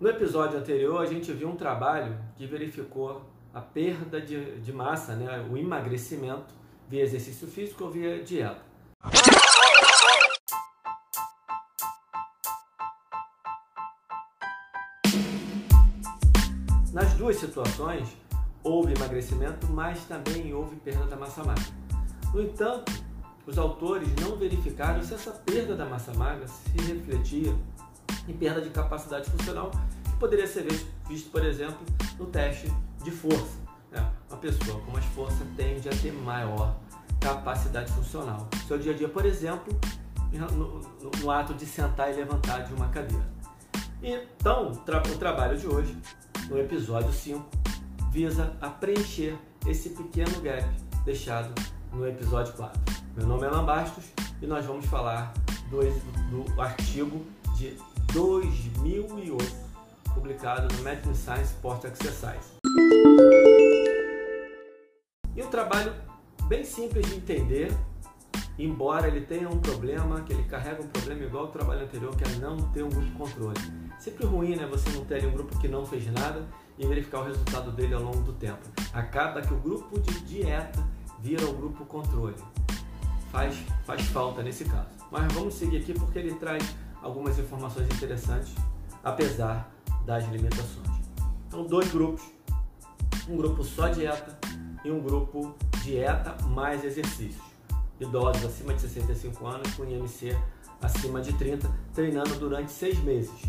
No episódio anterior, a gente viu um trabalho que verificou a perda de, de massa, né, o emagrecimento via exercício físico ou via dieta. Nas duas situações, houve emagrecimento, mas também houve perda da massa magra. No entanto, os autores não verificaram se essa perda da massa magra se refletia em perda de capacidade funcional, que poderia ser visto, por exemplo, no teste de força. Né? Uma pessoa com mais força tende a ter maior capacidade funcional. Seu dia a dia, por exemplo, no, no, no ato de sentar e levantar de uma cadeira. Então, o trabalho de hoje, no episódio 5, visa a preencher esse pequeno gap deixado no episódio 4. Meu nome é Alan Bastos e nós vamos falar do, do artigo de 2008, publicado no Medicine Science Sport Exercise. E um trabalho bem simples de entender, embora ele tenha um problema, que ele carrega um problema igual ao trabalho anterior, que é não ter um grupo controle. Sempre ruim, né? Você não ter um grupo que não fez nada e verificar o resultado dele ao longo do tempo. Acaba que o grupo de dieta vira o grupo controle. Faz, faz falta nesse caso. Mas vamos seguir aqui porque ele traz algumas informações interessantes, apesar das limitações. Então, dois grupos: um grupo só dieta e um grupo dieta mais exercícios. Idosos acima de 65 anos com IMC acima de 30, treinando durante seis meses.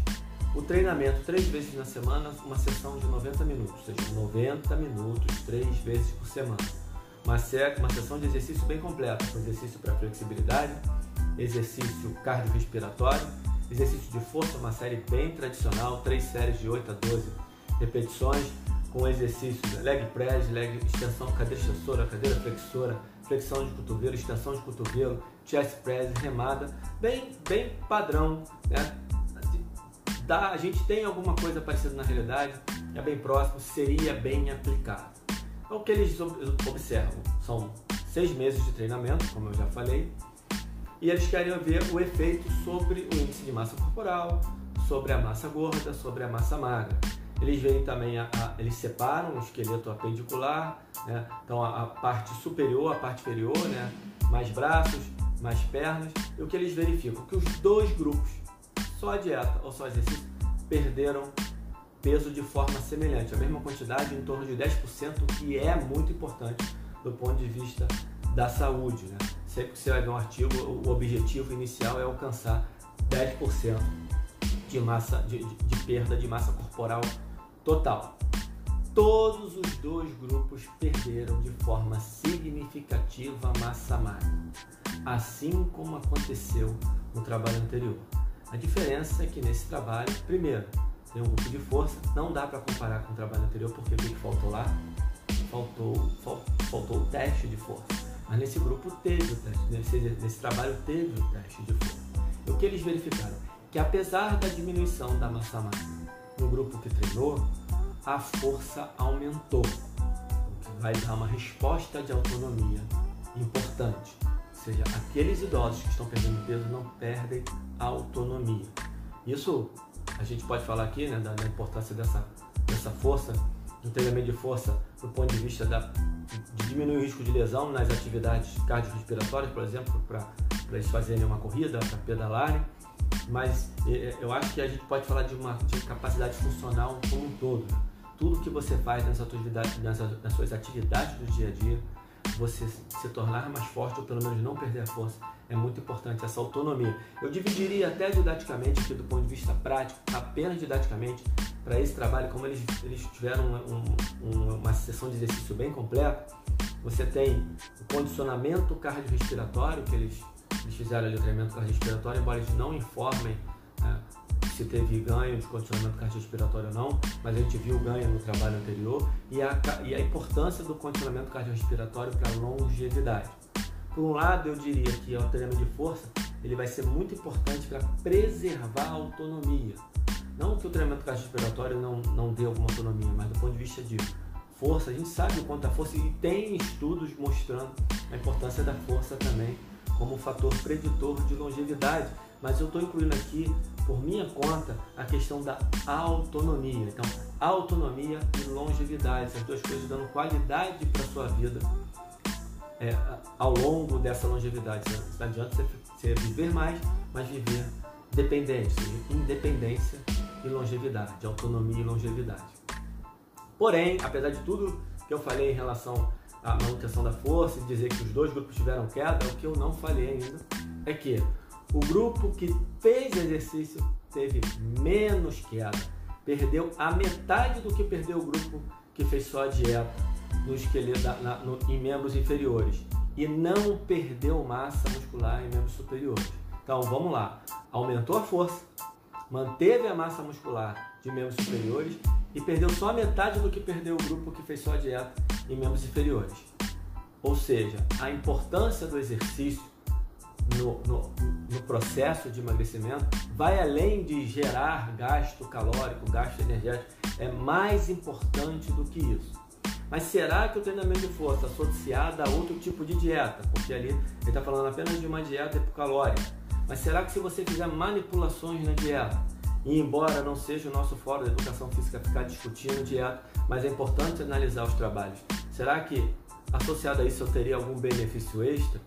O treinamento três vezes na semana, uma sessão de 90 minutos, ou seja, 90 minutos três vezes por semana. Uma, uma sessão de exercício bem completa, com exercício para flexibilidade, exercício cardiorrespiratório, exercício de força, uma série bem tradicional, três séries de 8 a 12 repetições, com exercícios leg press, leg extensão, cadeira extensora, cadeira flexora, flexão de cotovelo, extensão de cotovelo, chest press, remada, bem, bem padrão, né? Da, a gente tem alguma coisa parecida na realidade, é bem próximo, seria bem aplicado. Então, o que eles observam são seis meses de treinamento, como eu já falei, e eles querem ver o efeito sobre o índice de massa corporal, sobre a massa gorda, sobre a massa magra. Eles veem também, a, a, eles separam o esqueleto apendicular, né? então a, a, parte superior, a parte inferior, né? mais braços, mais pernas. E o que eles verificam? Que os dois grupos, só a dieta ou só exercício, perderam peso de forma semelhante, a mesma quantidade, em torno de 10%, que é muito importante do ponto de vista da saúde. Né? Sempre que você vai ver um artigo, o objetivo inicial é alcançar 10% de, massa, de, de, perda de massa corporal total. Todos os dois grupos perderam de forma significativa a massa magra, assim como aconteceu no trabalho anterior. A diferença é que nesse trabalho, primeiro, tem um grupo de força, não dá para comparar com o trabalho anterior, porque o que faltou lá? Faltou, faltou o teste de força. Mas nesse grupo teve o teste, nesse, nesse trabalho teve o teste de força. E o que eles verificaram? Que apesar da diminuição da massa magra, no grupo que treinou, a força aumentou, o que vai dar uma resposta de autonomia importante. Ou seja, aqueles idosos que estão perdendo peso não perdem a autonomia. Isso a gente pode falar aqui né, da, da importância dessa, dessa força, do treinamento de força do ponto de vista da, de diminuir o risco de lesão nas atividades cardiorrespiratórias, por exemplo, para eles fazerem uma corrida, para pedalarem mas eu acho que a gente pode falar de uma de capacidade funcional como um todo. Tudo que você faz nas, atividades, nas suas atividades do dia a dia, você se tornar mais forte ou pelo menos não perder a força, é muito importante essa autonomia. Eu dividiria até didaticamente aqui do ponto de vista prático, apenas didaticamente, para esse trabalho, como eles, eles tiveram um, um, uma sessão de exercício bem completa, você tem o condicionamento cardiorrespiratório, que eles eles fizeram ali o treinamento cardiorrespiratório, embora eles não informem se teve ganho de condicionamento cardiorrespiratório ou não, mas a gente viu ganho no trabalho anterior e a, e a importância do condicionamento cardiorrespiratório para a longevidade. Por um lado, eu diria que o treinamento de força ele vai ser muito importante para preservar a autonomia. Não que o treinamento cardiorrespiratório não, não dê alguma autonomia, mas do ponto de vista de força, a gente sabe o quanto a força e tem estudos mostrando a importância da força também como fator preditor de longevidade, mas eu estou incluindo aqui, por minha conta, a questão da autonomia. Então, autonomia e longevidade, essas duas coisas dando qualidade para sua vida é, ao longo dessa longevidade. Não adianta você, você viver mais, mas viver dependente, independência e longevidade, autonomia e longevidade. Porém, apesar de tudo que eu falei em relação à manutenção da força e dizer que os dois grupos tiveram queda, o que eu não falei ainda é que o grupo que fez exercício teve menos queda, perdeu a metade do que perdeu o grupo que fez só a dieta no esqueleto, na, no, em membros inferiores e não perdeu massa muscular em membros superiores. Então vamos lá, aumentou a força, manteve a massa muscular de membros superiores e perdeu só a metade do que perdeu o grupo que fez só a dieta em membros inferiores. Ou seja, a importância do exercício no, no, no, processo de emagrecimento vai além de gerar gasto calórico, gasto energético, é mais importante do que isso. Mas será que o treinamento de força associado a outro tipo de dieta, porque ali ele está falando apenas de uma dieta hipocalórica, mas será que se você fizer manipulações na dieta, e embora não seja o nosso fórum da educação física ficar discutindo dieta, mas é importante analisar os trabalhos, será que associado a isso eu teria algum benefício extra?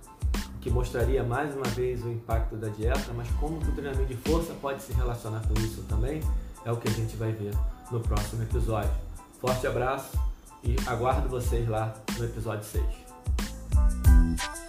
Que mostraria mais uma vez o impacto da dieta, mas como o treinamento de força pode se relacionar com isso também, é o que a gente vai ver no próximo episódio. Forte abraço e aguardo vocês lá no episódio 6.